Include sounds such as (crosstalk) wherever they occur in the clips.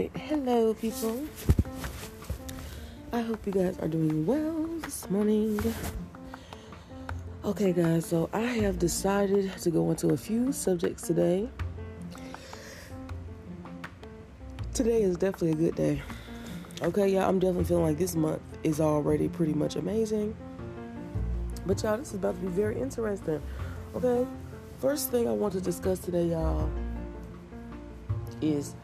right. Hello, people. I hope you guys are doing well this morning. Okay, guys, so I have decided to go into a few subjects today. Today is definitely a good day. Okay, y'all, I'm definitely feeling like this month is already pretty much amazing. But, y'all, this is about to be very interesting. Okay, first thing I want to discuss today, y'all, is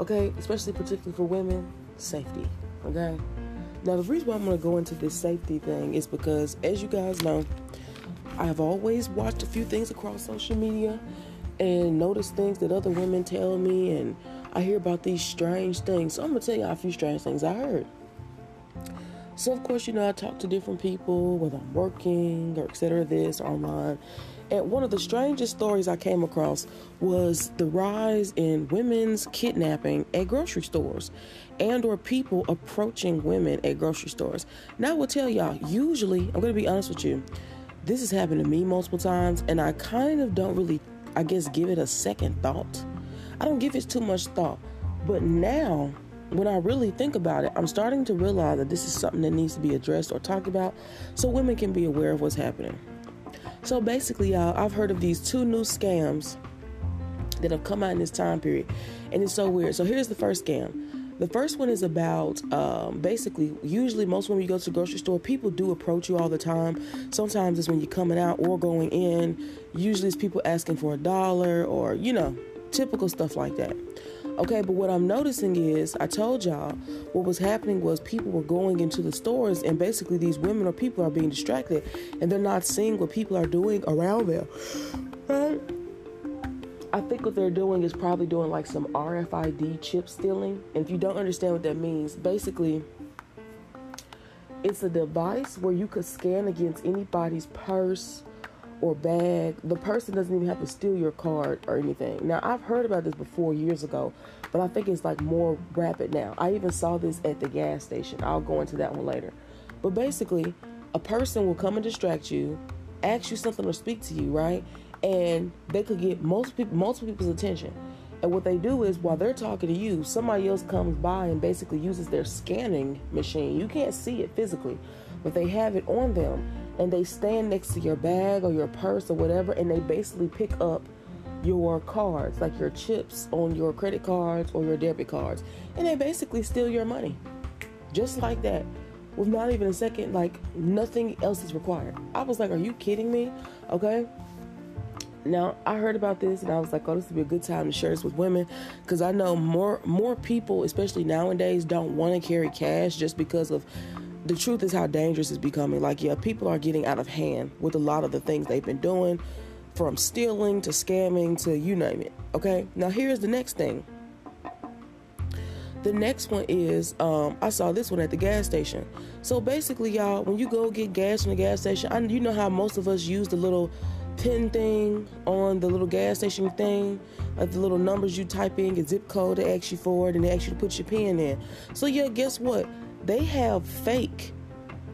okay, especially particularly for women, safety. Okay. Now the reason why I'm going to go into this safety thing is because, as you guys know, I have always watched a few things across social media and noticed things that other women tell me, and I hear about these strange things. So I'm gonna tell you a few strange things I heard. So of course, you know, I talk to different people, whether I'm working or etc. This or online, and one of the strangest stories I came across was the rise in women's kidnapping at grocery stores and or people approaching women at grocery stores. Now I will tell y'all, usually, I'm to be honest with you, this has happened to me multiple times and I kind of don't really I guess give it a second thought. I don't give it too much thought. But now when I really think about it, I'm starting to realize that this is something that needs to be addressed or talked about so women can be aware of what's happening. So basically, y'all, I've heard of these two new scams that have come out in this time period, and it's so weird. So here's the first scam. The first one is about um, basically, usually, most when you go to the grocery store, people do approach you all the time. Sometimes it's when you're coming out or going in. Usually, it's people asking for a dollar or, you know, typical stuff like that. Okay, but what I'm noticing is, I told y'all what was happening was people were going into the stores, and basically these women or people are being distracted, and they're not seeing what people are doing around them. Right? I think what they're doing is probably doing like some RFID chip stealing. And if you don't understand what that means, basically, it's a device where you could scan against anybody's purse, or bag, the person doesn't even have to steal your card or anything. Now, I've heard about this before years ago, but I think it's like more rapid now. I even saw this at the gas station. I'll go into that one later. But basically, a person will come and distract you, ask you something or speak to you, right? And they could get most people, multiple people's attention. And what they do is while they're talking to you, somebody else comes by and basically uses their scanning machine. You can't see it physically, but they have it on them and they stand next to your bag or your purse or whatever and they basically pick up your cards, like your chips on your credit cards or your debit cards, and they basically steal your money. Just like that. With not even a second, like nothing else is required. I was like, Are you kidding me? Okay. Now I heard about this and I was like, Oh, this would be a good time to share this with women because I know more more people, especially nowadays, don't want to carry cash just because of the truth is how dangerous it's becoming. Like, yeah, people are getting out of hand with a lot of the things they've been doing, from stealing to scamming to you name it. Okay, now here's the next thing. The next one is um, I saw this one at the gas station. So basically, y'all, when you go get gas from the gas station, I, you know how most of us use the little pin thing on the little gas station thing, like the little numbers you type in, your zip code they ask you for it, and they ask you to put your pin in. So yeah, guess what? They have fake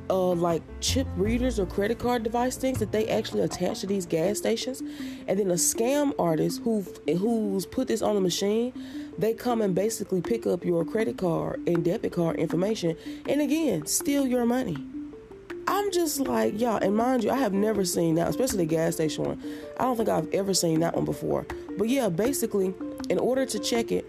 uh, like chip readers or credit card device things that they actually attach to these gas stations, and then a scam artist who who's put this on the machine, they come and basically pick up your credit card and debit card information, and again steal your money. I'm just like y'all, and mind you, I have never seen that, especially the gas station one. I don't think I've ever seen that one before. But yeah, basically, in order to check it,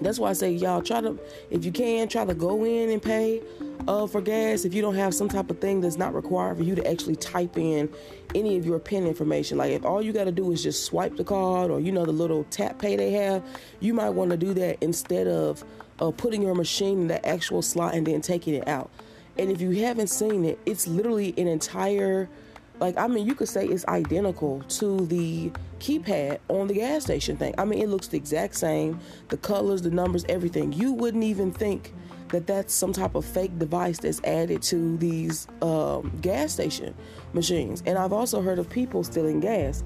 that's why I say y'all try to, if you can, try to go in and pay uh, for gas if you don't have some type of thing that's not required for you to actually type in any of your pin information. Like if all you got to do is just swipe the card or you know the little tap pay they have, you might want to do that instead of uh, putting your machine in the actual slot and then taking it out. And if you haven't seen it, it's literally an entire like I mean you could say it's identical to the keypad on the gas station thing. I mean it looks the exact same, the colors, the numbers, everything. You wouldn't even think that that's some type of fake device that's added to these um, gas station machines. And I've also heard of people stealing gas.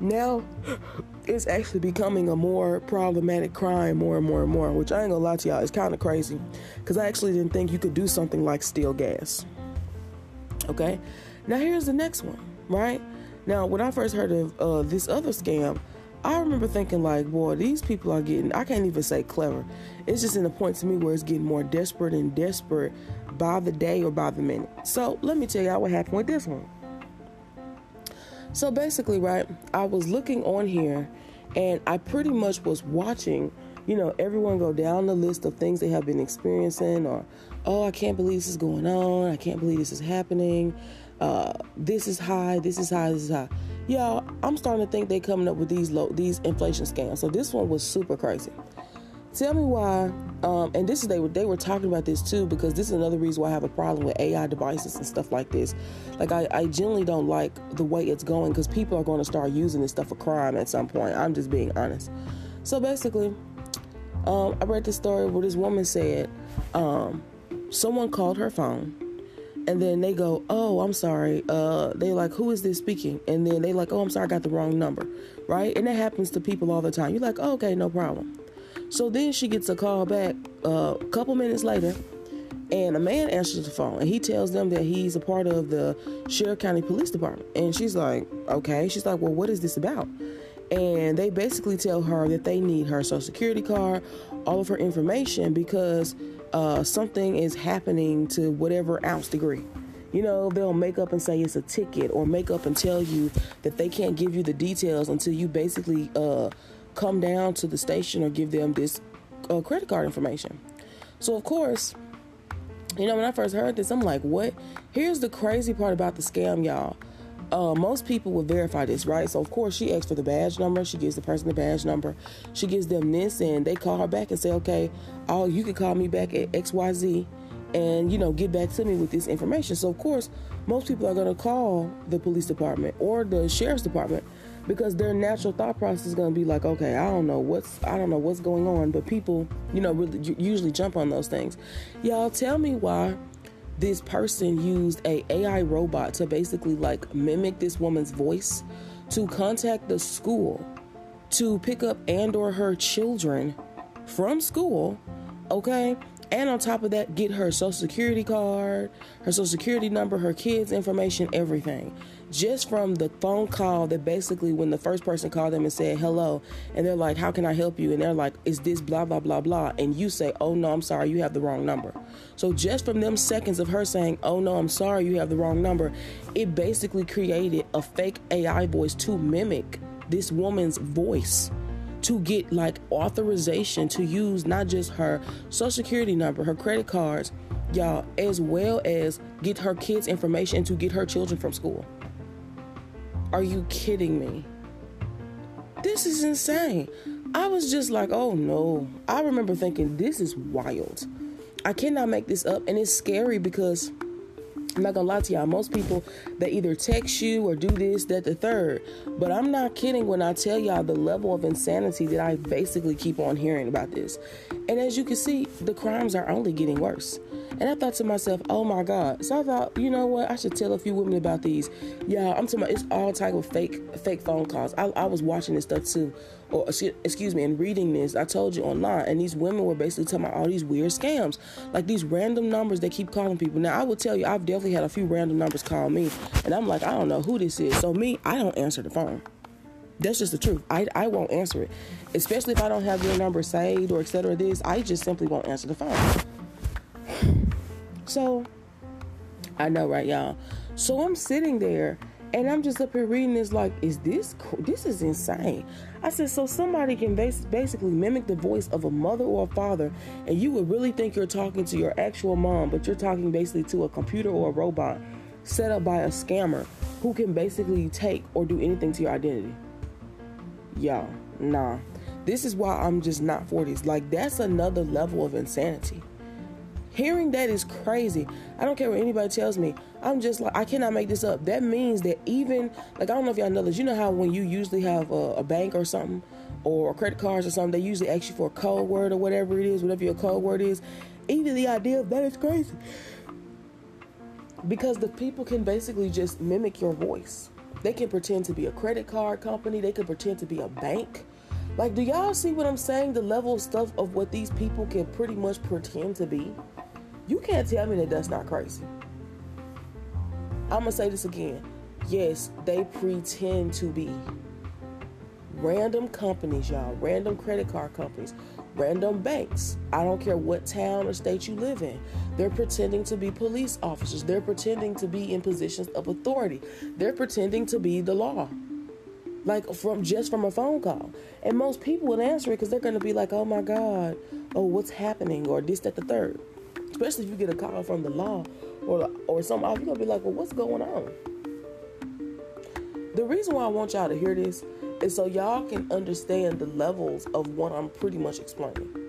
Now it's actually becoming a more problematic crime more and more and more, which I ain't gonna lie to y'all, it's kind of crazy because I actually didn't think you could do something like steal gas. Okay, now here's the next one, right? Now, when I first heard of uh, this other scam, I remember thinking like, boy, these people are getting I can't even say clever. It's just in the point to me where it's getting more desperate and desperate by the day or by the minute. So let me tell y'all what happened with this one. So basically, right, I was looking on here and I pretty much was watching, you know, everyone go down the list of things they have been experiencing or, oh, I can't believe this is going on. I can't believe this is happening. Uh, this is high. This is high. This is high. Y'all, I'm starting to think they coming up with these low, these inflation scams. So this one was super crazy. Tell me why. Um, and this is they were they were talking about this too because this is another reason why I have a problem with AI devices and stuff like this. Like I, I generally don't like the way it's going because people are going to start using this stuff for crime at some point. I'm just being honest. So basically, um, I read this story where this woman said um, someone called her phone and then they go, "Oh, I'm sorry." Uh, they like, "Who is this speaking?" And then they like, "Oh, I'm sorry, I got the wrong number." Right? And that happens to people all the time. You're like, oh, "Okay, no problem." So then she gets a call back uh, a couple minutes later, and a man answers the phone, and he tells them that he's a part of the Sheriff County Police Department. And she's like, "Okay." She's like, "Well, what is this about?" And they basically tell her that they need her social security card, all of her information because uh, something is happening to whatever ounce degree. You know, they'll make up and say it's a ticket or make up and tell you that they can't give you the details until you basically uh, come down to the station or give them this uh, credit card information. So, of course, you know, when I first heard this, I'm like, what? Here's the crazy part about the scam, y'all uh, most people will verify this, right? So of course she asks for the badge number. She gives the person the badge number. She gives them this, and they call her back and say, "Okay, oh, you can call me back at X Y Z, and you know get back to me with this information." So of course, most people are going to call the police department or the sheriff's department because their natural thought process is going to be like, "Okay, I don't know what's I don't know what's going on," but people, you know, really usually jump on those things. Y'all tell me why this person used a AI robot to basically like mimic this woman's voice to contact the school to pick up and or her children from school, okay? And on top of that, get her social security card, her social security number, her kids' information, everything just from the phone call that basically when the first person called them and said hello and they're like how can i help you? And they're like is this blah blah blah blah? And you say oh no i'm sorry you have the wrong number. So just from them seconds of her saying oh no i'm sorry you have the wrong number it basically created a fake ai voice to mimic this woman's voice to get like authorization to use not just her social security number her credit cards y'all as well as get her kids information to get her children from school are you kidding me? This is insane. I was just like, oh no. I remember thinking, this is wild. I cannot make this up. And it's scary because I'm not gonna lie to y'all. Most people they either text you or do this, that, the third. But I'm not kidding when I tell y'all the level of insanity that I basically keep on hearing about this. And as you can see, the crimes are only getting worse. And I thought to myself, oh my God. So I thought, you know what? I should tell a few women about these. Yeah, I'm talking about it's all type of fake fake phone calls. I, I was watching this stuff too. Or excuse me, and reading this, I told you online, and these women were basically talking about all these weird scams. Like these random numbers they keep calling people. Now I will tell you, I've definitely had a few random numbers call me, and I'm like, I don't know who this is. So me, I don't answer the phone. That's just the truth. I, I won't answer it. Especially if I don't have your number saved or etc. This, I just simply won't answer the phone. So, I know, right, y'all? So I'm sitting there and I'm just up here reading this, like, is this, this is insane. I said, so somebody can bas- basically mimic the voice of a mother or a father, and you would really think you're talking to your actual mom, but you're talking basically to a computer or a robot set up by a scammer who can basically take or do anything to your identity. Y'all, nah. This is why I'm just not for this. Like, that's another level of insanity. Hearing that is crazy. I don't care what anybody tells me. I'm just like, I cannot make this up. That means that even, like, I don't know if y'all know this. You know how when you usually have a, a bank or something, or credit cards or something, they usually ask you for a code word or whatever it is, whatever your code word is. Even the idea of that is crazy. Because the people can basically just mimic your voice. They can pretend to be a credit card company, they can pretend to be a bank. Like, do y'all see what I'm saying? The level of stuff of what these people can pretty much pretend to be. You can't tell me that that's not crazy. I'm gonna say this again. Yes, they pretend to be. random companies, y'all, random credit card companies, random banks. I don't care what town or state you live in. They're pretending to be police officers. They're pretending to be in positions of authority. They're pretending to be the law. Like from just from a phone call. And most people would answer it because they're going to be like, oh my God, oh, what's happening? Or this, that, the third. Especially if you get a call from the law or, or some oh, you're going to be like, well, what's going on? The reason why I want y'all to hear this is so y'all can understand the levels of what I'm pretty much explaining.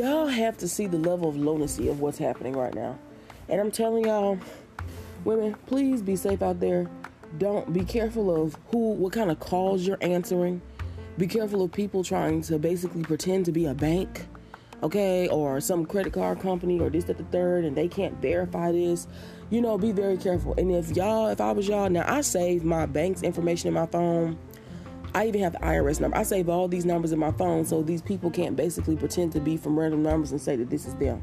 Y'all have to see the level of lunacy of what's happening right now. And I'm telling y'all, women, please be safe out there. Don't be careful of who what kind of calls you're answering. Be careful of people trying to basically pretend to be a bank okay or some credit card company or this that the third and they can't verify this. You know be very careful. And if y'all if i was y'all now i save my bank's information in my phone I even have the IRS number. I save all these numbers in my phone so these people can't basically pretend to be from random numbers and say that this is them.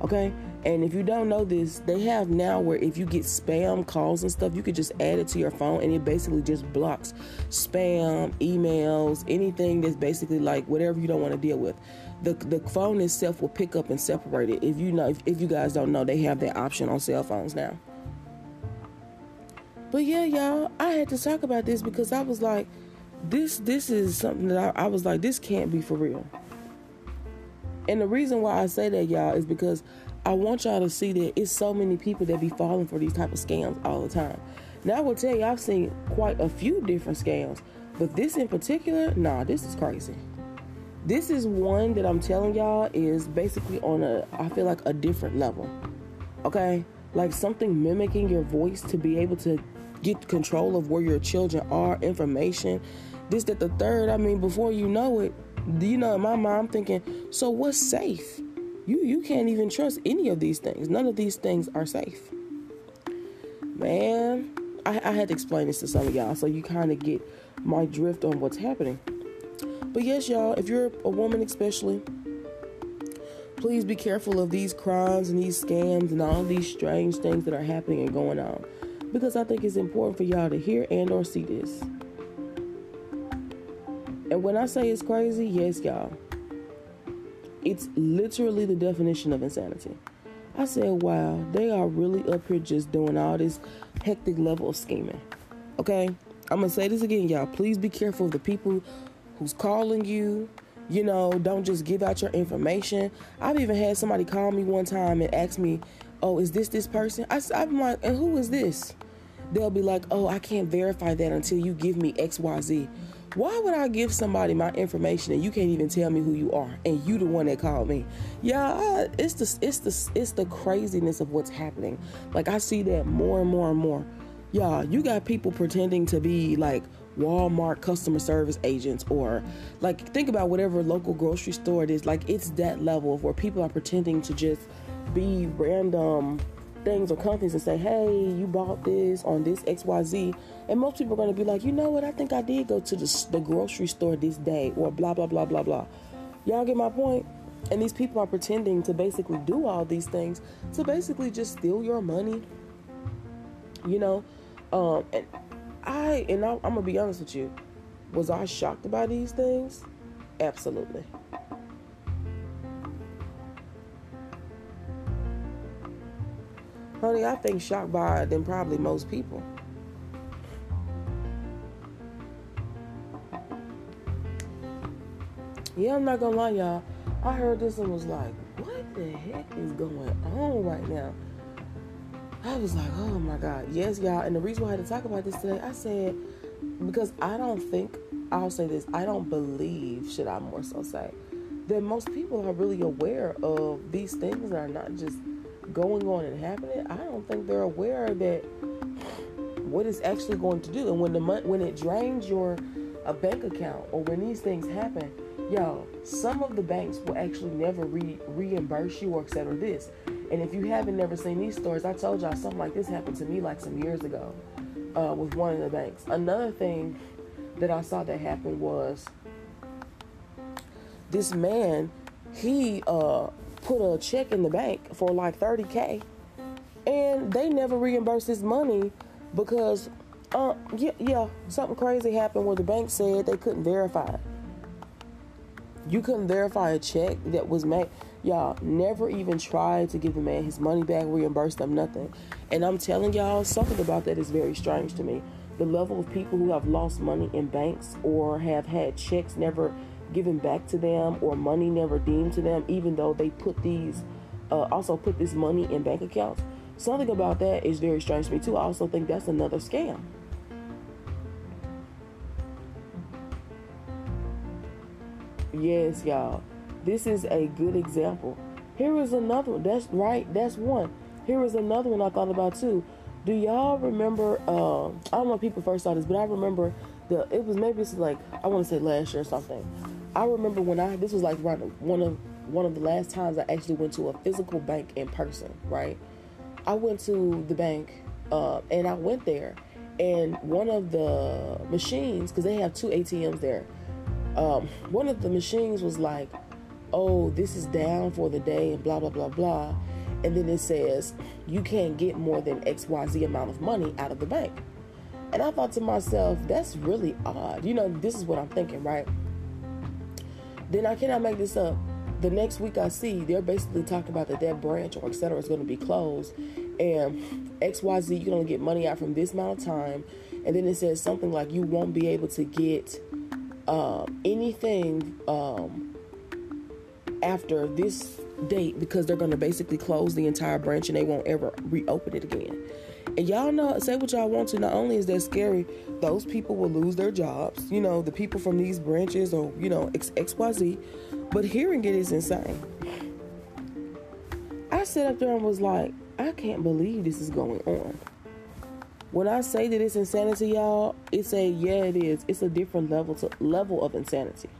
Okay? And if you don't know this, they have now where if you get spam calls and stuff, you could just add it to your phone and it basically just blocks spam, emails, anything that's basically like whatever you don't want to deal with. The the phone itself will pick up and separate it. If you know if, if you guys don't know, they have that option on cell phones now. But yeah, y'all, I had to talk about this because I was like, this this is something that I, I was like, this can't be for real. And the reason why I say that, y'all, is because I want y'all to see that it's so many people that be falling for these type of scams all the time. Now I will tell you, I've seen quite a few different scams, but this in particular, nah, this is crazy. This is one that I'm telling y'all is basically on a, I feel like a different level. Okay, like something mimicking your voice to be able to get control of where your children are, information. This, that, the third. I mean, before you know it, you know, in my mind, I'm thinking, so what's safe? You you can't even trust any of these things. None of these things are safe. Man, I, I had to explain this to some of y'all so you kind of get my drift on what's happening. But yes, y'all, if you're a woman especially, please be careful of these crimes and these scams and all these strange things that are happening and going on. Because I think it's important for y'all to hear and or see this. And when I say it's crazy, yes, y'all. It's literally the definition of insanity. I said, wow, they are really up here just doing all this hectic level of scheming. Okay? I'm going to say this again, y'all. Please be careful of the people who's calling you. You know, don't just give out your information. I've even had somebody call me one time and ask me, oh, is this this person? I, I'm like, and who is this? They'll be like, oh, I can't verify that until you give me XYZ. Why would I give somebody my information and you can't even tell me who you are and you the one that called me? Yeah, it's the it's the it's the craziness of what's happening. Like I see that more and more and more. Yeah, you got people pretending to be like Walmart customer service agents or like think about whatever local grocery store it is. Like it's that level of where people are pretending to just be random things or companies and say, hey, you bought this on this XYZ. And most people are going to be like, you know what? I think I did go to the, the grocery store this day or blah, blah, blah, blah, blah. Y'all get my point? And these people are pretending to basically do all these things to basically just steal your money. You know? Um, and I, and I, I'm going to be honest with you, was I shocked by these things? Absolutely. Honey, I think shocked by it than probably most people. Yeah, I'm not gonna lie, y'all. I heard this and was like, what the heck is going on right now? I was like, oh my God. Yes, y'all. And the reason why I had to talk about this today, I said, because I don't think, I'll say this, I don't believe, should I more so say, that most people are really aware of these things are not just going on and happening, I don't think they're aware that what it's actually going to do. And when the when it drains your a bank account or when these things happen, yo, some of the banks will actually never re- reimburse you or etc. This. And if you haven't never seen these stories, I told y'all something like this happened to me like some years ago uh, with one of the banks. Another thing that I saw that happened was this man, he uh, put a check in the bank for like 30K and they never reimbursed his money because, uh, yeah, yeah, something crazy happened where the bank said they couldn't verify it. You couldn't verify a check that was made. Y'all never even tried to give the man his money back, reimburse them, nothing. And I'm telling y'all, something about that is very strange to me. The level of people who have lost money in banks or have had checks never given back to them or money never deemed to them, even though they put these, uh, also put this money in bank accounts. Something about that is very strange to me too. I also think that's another scam. Yes, y'all. This is a good example. Here is another one. That's right. That's one. Here is another one I thought about too. Do y'all remember? Uh, I don't know if people first saw this, but I remember the. It was maybe it's like I want to say last year or something. I remember when I this was like one of one of the last times I actually went to a physical bank in person. Right, I went to the bank uh, and I went there, and one of the machines because they have two ATMs there um, one of the machines was like, oh, this is down for the day and blah, blah, blah, blah. And then it says, you can't get more than XYZ amount of money out of the bank. And I thought to myself, that's really odd. You know, this is what I'm thinking, right? Then I cannot make this up. The next week I see, they're basically talking about that that branch or etc. is going to be closed. And XYZ, you can only get money out from this amount of time. And then it says something like you won't be able to get um, anything um, after this date because they're going to basically close the entire branch and they won't ever reopen it again. And y'all know, say what y'all want to. Not only is that scary, those people will lose their jobs. You know, the people from these branches or, you know, XYZ. But hearing it is insane. I sat up there and was like, I can't believe this is going on. When I say that it's insanity, y'all, it's a yeah, it is. It's a different level to level of insanity.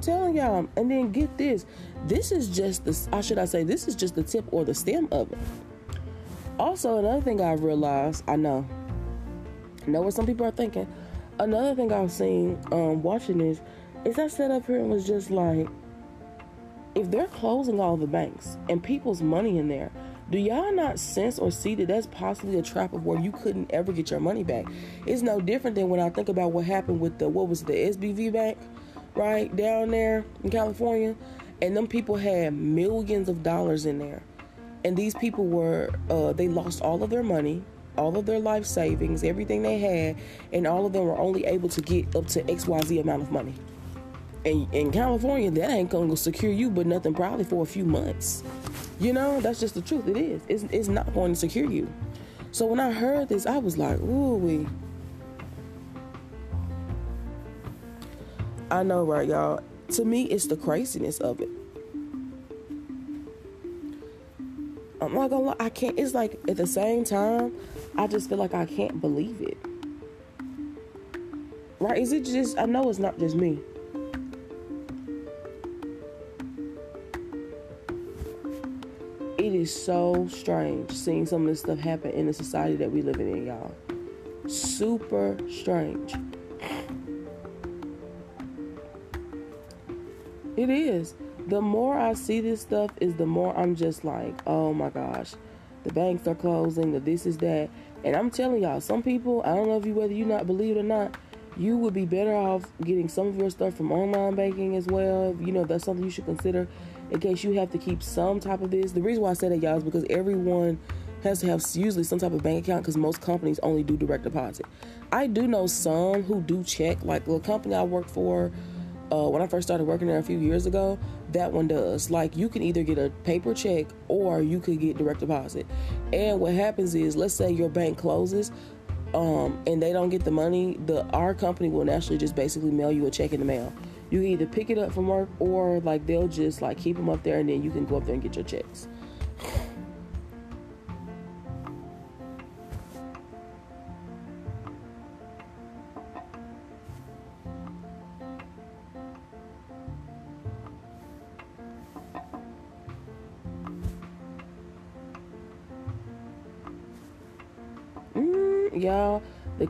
I'm telling y'all. And then get this. This is just the, how should I say, this is just the tip or the stem of it. Also, another thing I realized, I know, I know what some people are thinking. Another thing I've seen um, watching this is I sat up here and was just like, if they're closing all the banks and people's money in there, do y'all not sense or see that that's possibly a trap of where you couldn't ever get your money back? It's no different than when I think about what happened with the what was the SBV bank right down there in California, and them people had millions of dollars in there, and these people were uh, they lost all of their money, all of their life savings, everything they had, and all of them were only able to get up to X Y Z amount of money. And in California, that ain't gonna secure you, but nothing probably for a few months. You know, that's just the truth. It is. It's, it's not going to secure you. So when I heard this, I was like, ooh, we I know, right, y'all? To me, it's the craziness of it. I'm not gonna lie, I can't. It's like at the same time, I just feel like I can't believe it. Right? Is it just, I know it's not just me. It is so strange seeing some of this stuff happen in the society that we live in, y'all. Super strange. It is. The more I see this stuff, is the more I'm just like, oh my gosh, the banks are closing, the this is that. And I'm telling y'all, some people, I don't know if you whether you not believe it or not, you would be better off getting some of your stuff from online banking as well. You know, that's something you should consider in case you have to keep some type of this. The reason why I say that, y'all, is because everyone has to have usually some type of bank account because most companies only do direct deposit. I do know some who do check, like the company I work for uh, when I first started working there a few years ago, that one does. Like you can either get a paper check or you could get direct deposit. And what happens is, let's say your bank closes, um, and they don't get the money, the our company will naturally just basically mail you a check in the mail. You either pick it up from work or like they'll just like keep them up there and then you can go up there and get your checks.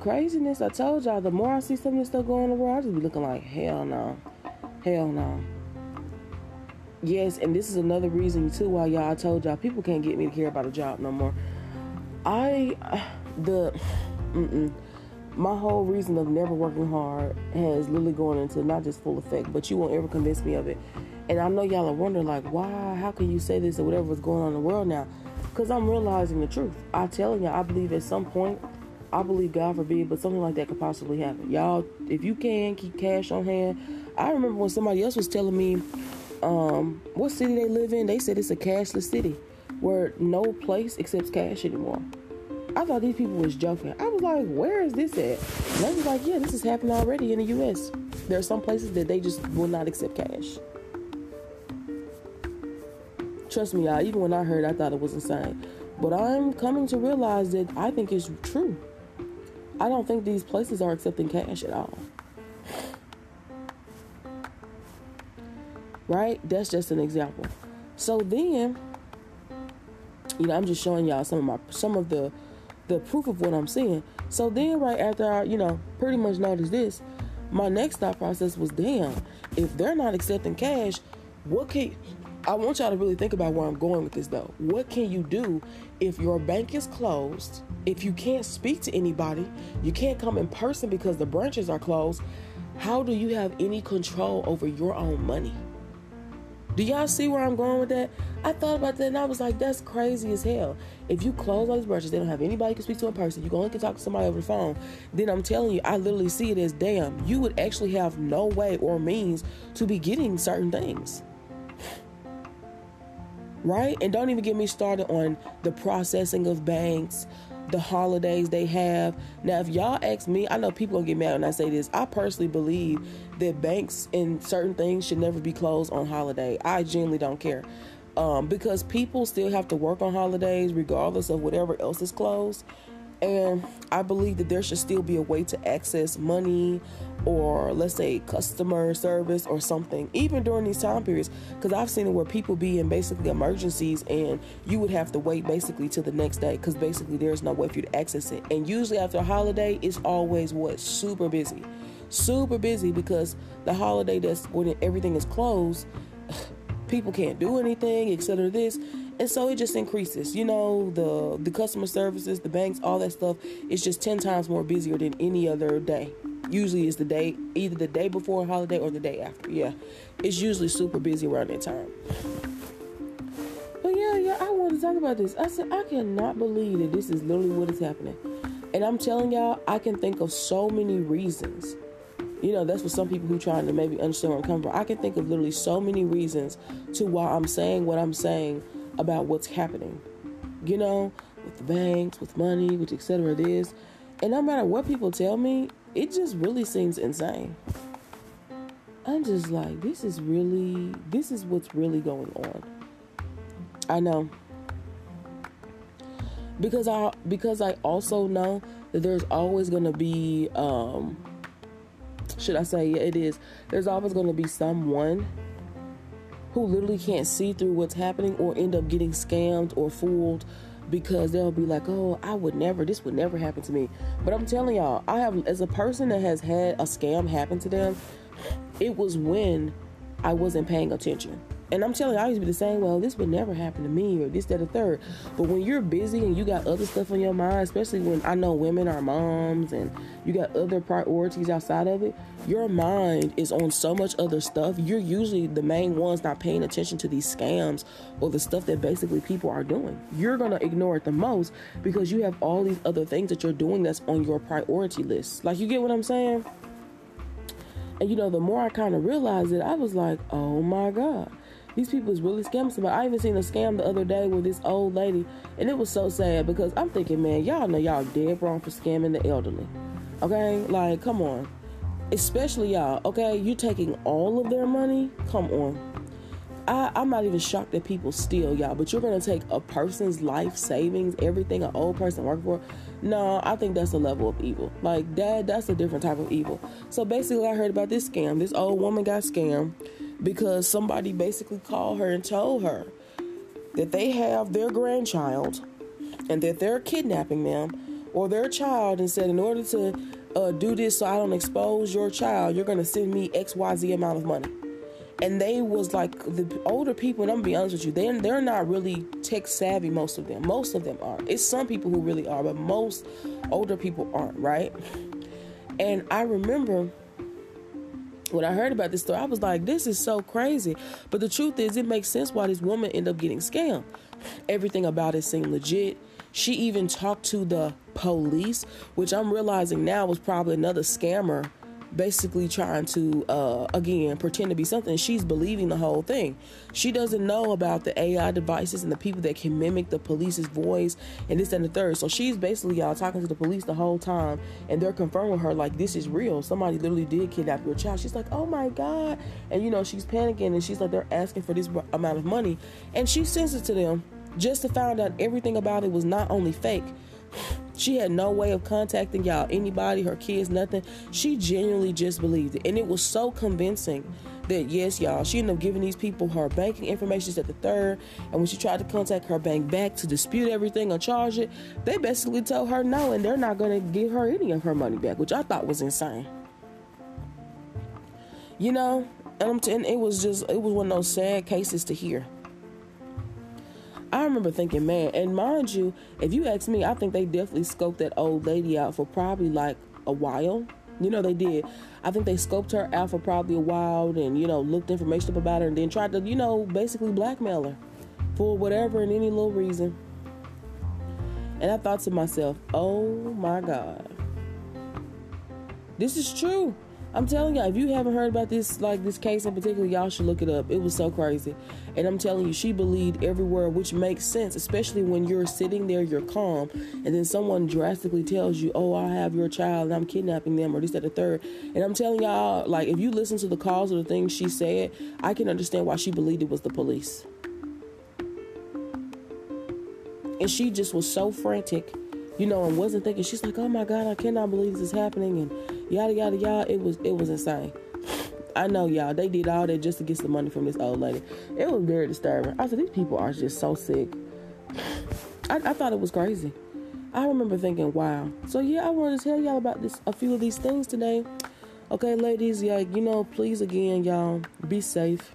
Craziness, I told y'all, the more I see some of this stuff going on the world, I just be looking like, hell no. Hell no. Yes, and this is another reason too why y'all I told y'all people can't get me to care about a job no more. I (sighs) the (sighs) mm-mm, my whole reason of never working hard has literally gone into not just full effect, but you won't ever convince me of it. And I know y'all are wondering like, why? How can you say this or whatever is going on in the world now? Because I'm realizing the truth. I telling y'all, I believe at some point I believe God forbid, but something like that could possibly happen. Y'all, if you can keep cash on hand. I remember when somebody else was telling me um, what city they live in. They said it's a cashless city where no place accepts cash anymore. I thought these people was joking. I was like, where is this at? And they was like, yeah, this is happening already in the U.S. There are some places that they just will not accept cash. Trust me, y'all, even when I heard, I thought it was insane. But I'm coming to realize that I think it's true. I don't think these places are accepting cash at all. Right? That's just an example. So then, you know, I'm just showing y'all some of my some of the the proof of what I'm seeing. So then, right after I, you know, pretty much noticed this, my next thought process was, damn, if they're not accepting cash, what can I want y'all to really think about where I'm going with this though. What can you do if your bank is closed? If you can't speak to anybody, you can't come in person because the branches are closed. How do you have any control over your own money? Do y'all see where I'm going with that? I thought about that and I was like, that's crazy as hell. If you close all these branches, they don't have anybody you can speak to in person. You only can talk to somebody over the phone. Then I'm telling you, I literally see it as damn, you would actually have no way or means to be getting certain things right? And don't even get me started on the processing of banks, the holidays they have. Now, if y'all ask me, I know people gonna get mad when I say this. I personally believe that banks and certain things should never be closed on holiday. I genuinely don't care. Um, because people still have to work on holidays regardless of whatever else is closed. And I believe that there should still be a way to access money or let's say customer service or something, even during these time periods. Because I've seen it where people be in basically emergencies and you would have to wait basically till the next day because basically there's no way for you to access it. And usually after a holiday, it's always what? Super busy. Super busy because the holiday that's when everything is closed, (sighs) people can't do anything, etc. This and so it just increases you know the the customer services the banks all that stuff is just 10 times more busier than any other day. Usually it's the day either the day before a holiday or the day after yeah. It's usually super busy around that time. But yeah yeah i wanted to talk about this. I said i cannot believe that this is literally what is happening. And i'm telling y'all i can think of so many reasons. You know that's for some people who trying to maybe understand where i'm coming from. I can think of literally so many reasons to why i'm saying what i'm saying about what's happening. You know, with the banks, with money, with etc. It is. And no matter what people tell me, it just really seems insane. I'm just like, this is really, this is what's really going on. I know. Because I because I also know that there's always gonna be um should I say yeah, it is. There's always gonna be someone who literally can't see through what's happening or end up getting scammed or fooled because they'll be like, oh, I would never, this would never happen to me. But I'm telling y'all, I have, as a person that has had a scam happen to them, it was when I wasn't paying attention. And I'm telling you, I used to be the same. Well, this would never happen to me, or this, that, or third. But when you're busy and you got other stuff on your mind, especially when I know women are moms and you got other priorities outside of it, your mind is on so much other stuff. You're usually the main ones not paying attention to these scams or the stuff that basically people are doing. You're gonna ignore it the most because you have all these other things that you're doing that's on your priority list. Like, you get what I'm saying? And you know, the more I kind of realized it, I was like, oh my God These people is really scamming somebody. I even seen a scam the other day with this old lady, and it was so sad because I'm thinking, man, y'all know y'all dead wrong for scamming the elderly. Okay, like come on, especially y'all. Okay, you taking all of their money. Come on. I, I'm not even shocked that people steal y'all, but you're gonna take a person's life savings, everything an old person worked for. No, I think that's a level of evil. Like that, that's a different type of evil. So basically, I heard about this scam. This old woman got scammed because somebody basically called her and told her that they have their grandchild and that they're kidnapping them or their child and said in order to uh, do this so I don't expose your child, you're gonna send me XYZ amount of money. And they was like the older people, and I'm gonna be honest with you, they're they're not really tech savvy, most of them. Most of them aren't. It's some people who really are, but most older people aren't, right? And I remember when I heard about this story, I was like, this is so crazy. But the truth is, it makes sense why this woman ended up getting scammed. Everything about it seemed legit. She even talked to the police, which I'm realizing now was probably another scammer basically trying to uh, again pretend to be something. She's believing the whole thing. She doesn't know about the ai devices and the people that can mimic the police's voice and this and the third. So she's basically y'all talking to the police the whole time and they're confirming her like this is real. Somebody literally did kidnap your child. She's like oh my god. And you know she's panicking and she's like they're asking for this amount of money. And she sends it to them just to find out everything about it was not only fake she had no way of contacting y'all, anybody, her kids, nothing. She genuinely just believed it. And it was so convincing that, yes, y'all, she ended up giving these people her banking information at the third. And when she tried to contact her bank back to dispute everything or charge it, they basically told her no, and they're not going to give her any of her money back, which I thought was insane. You know, and and it was just, it was one of those sad cases to hear. I remember thinking, man, and mind you, if you ask me, I think they definitely scoped that old lady out for probably like a while. You know, they did. I think they scoped her out for probably a while and, you know, looked information up about her and then tried to, you know, basically blackmail her for whatever and any little reason. And I thought to myself, oh my God. This is true. I'm telling y'all, if you haven't heard about this, like this case in particular, y'all should look it up. It was so crazy. And I'm telling you, she believed every word, which makes sense, especially when you're sitting there, you're calm, and then someone drastically tells you, Oh, I have your child and I'm kidnapping them, or this, that, the third. And I'm telling y'all, like, if you listen to the calls or the things she said, I can understand why she believed it was the police. And she just was so frantic you know, and wasn't thinking. She's like, "Oh my God, I cannot believe this is happening," and yada yada yada. It was it was insane. I know y'all. They did all that just to get some money from this old lady. It was very disturbing. I said, these people are just so sick. I, I thought it was crazy. I remember thinking, wow. So yeah, I wanted to tell y'all about this a few of these things today. Okay, ladies, yeah, you know, please again, y'all, be safe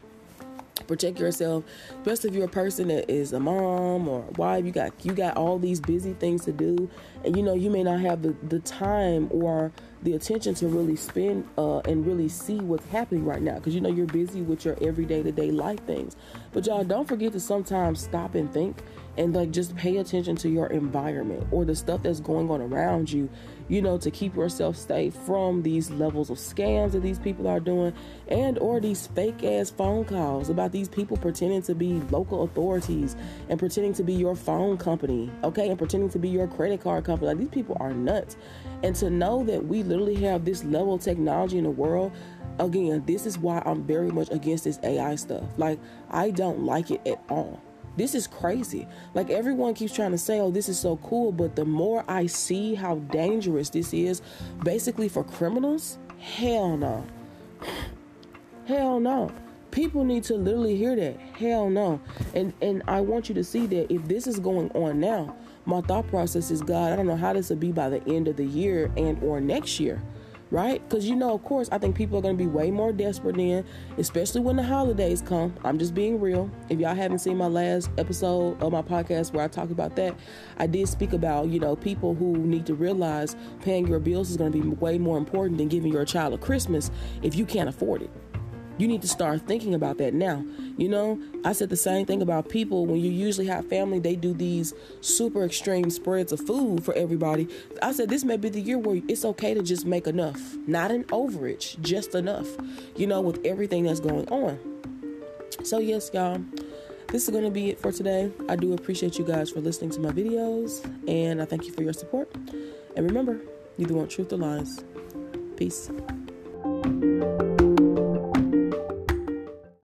protect yourself. Especially if you're a person that is a mom or wife you got you got all these busy things to do. And you know you may not have the, the time or the attention to really spend uh, and really see what's happening right now. Because you know you're busy with your everyday to day life things. But y'all don't forget to sometimes stop and think and like just pay attention to your environment or the stuff that's going on around you you know to keep yourself safe from these levels of scams that these people are doing and or these fake ass phone calls about these people pretending to be local authorities and pretending to be your phone company okay? And pretending to be your credit card company. Like these people are nuts. And to know that we literally have this level of technology in the world again this is why i'm very much against this ai stuff. Like i don't like it at all this is crazy. Like everyone keeps trying to say, oh, this is so cool. But the more I see how dangerous this is, basically for criminals, hell no. (sighs) Hell no. People need to literally hear that. Hell no. And and I want you to see that if this is going on now, my thought process is God, I don't know how this will be by the end of the year and or next year right? Because you know, of course, I think people are going to be way more desperate then, especially when the holidays come. I'm just being real. If y'all haven't seen my last episode of my podcast where I talked about that, I did speak about, you know, people who need to realize paying your bills is going to be way more important than giving your child a Christmas if you can't afford it. You need to start thinking about that now. You know, I said the same thing about people when you usually have family, they do these super extreme spreads of food for everybody. I said this may be the year where it's okay to just make enough, not an overage, just enough, you know, with everything that's going on. So, yes, y'all, this is going to be it for today. I do appreciate you guys for listening to my videos, and I thank you for your support. And remember, you either want truth or lies. Peace.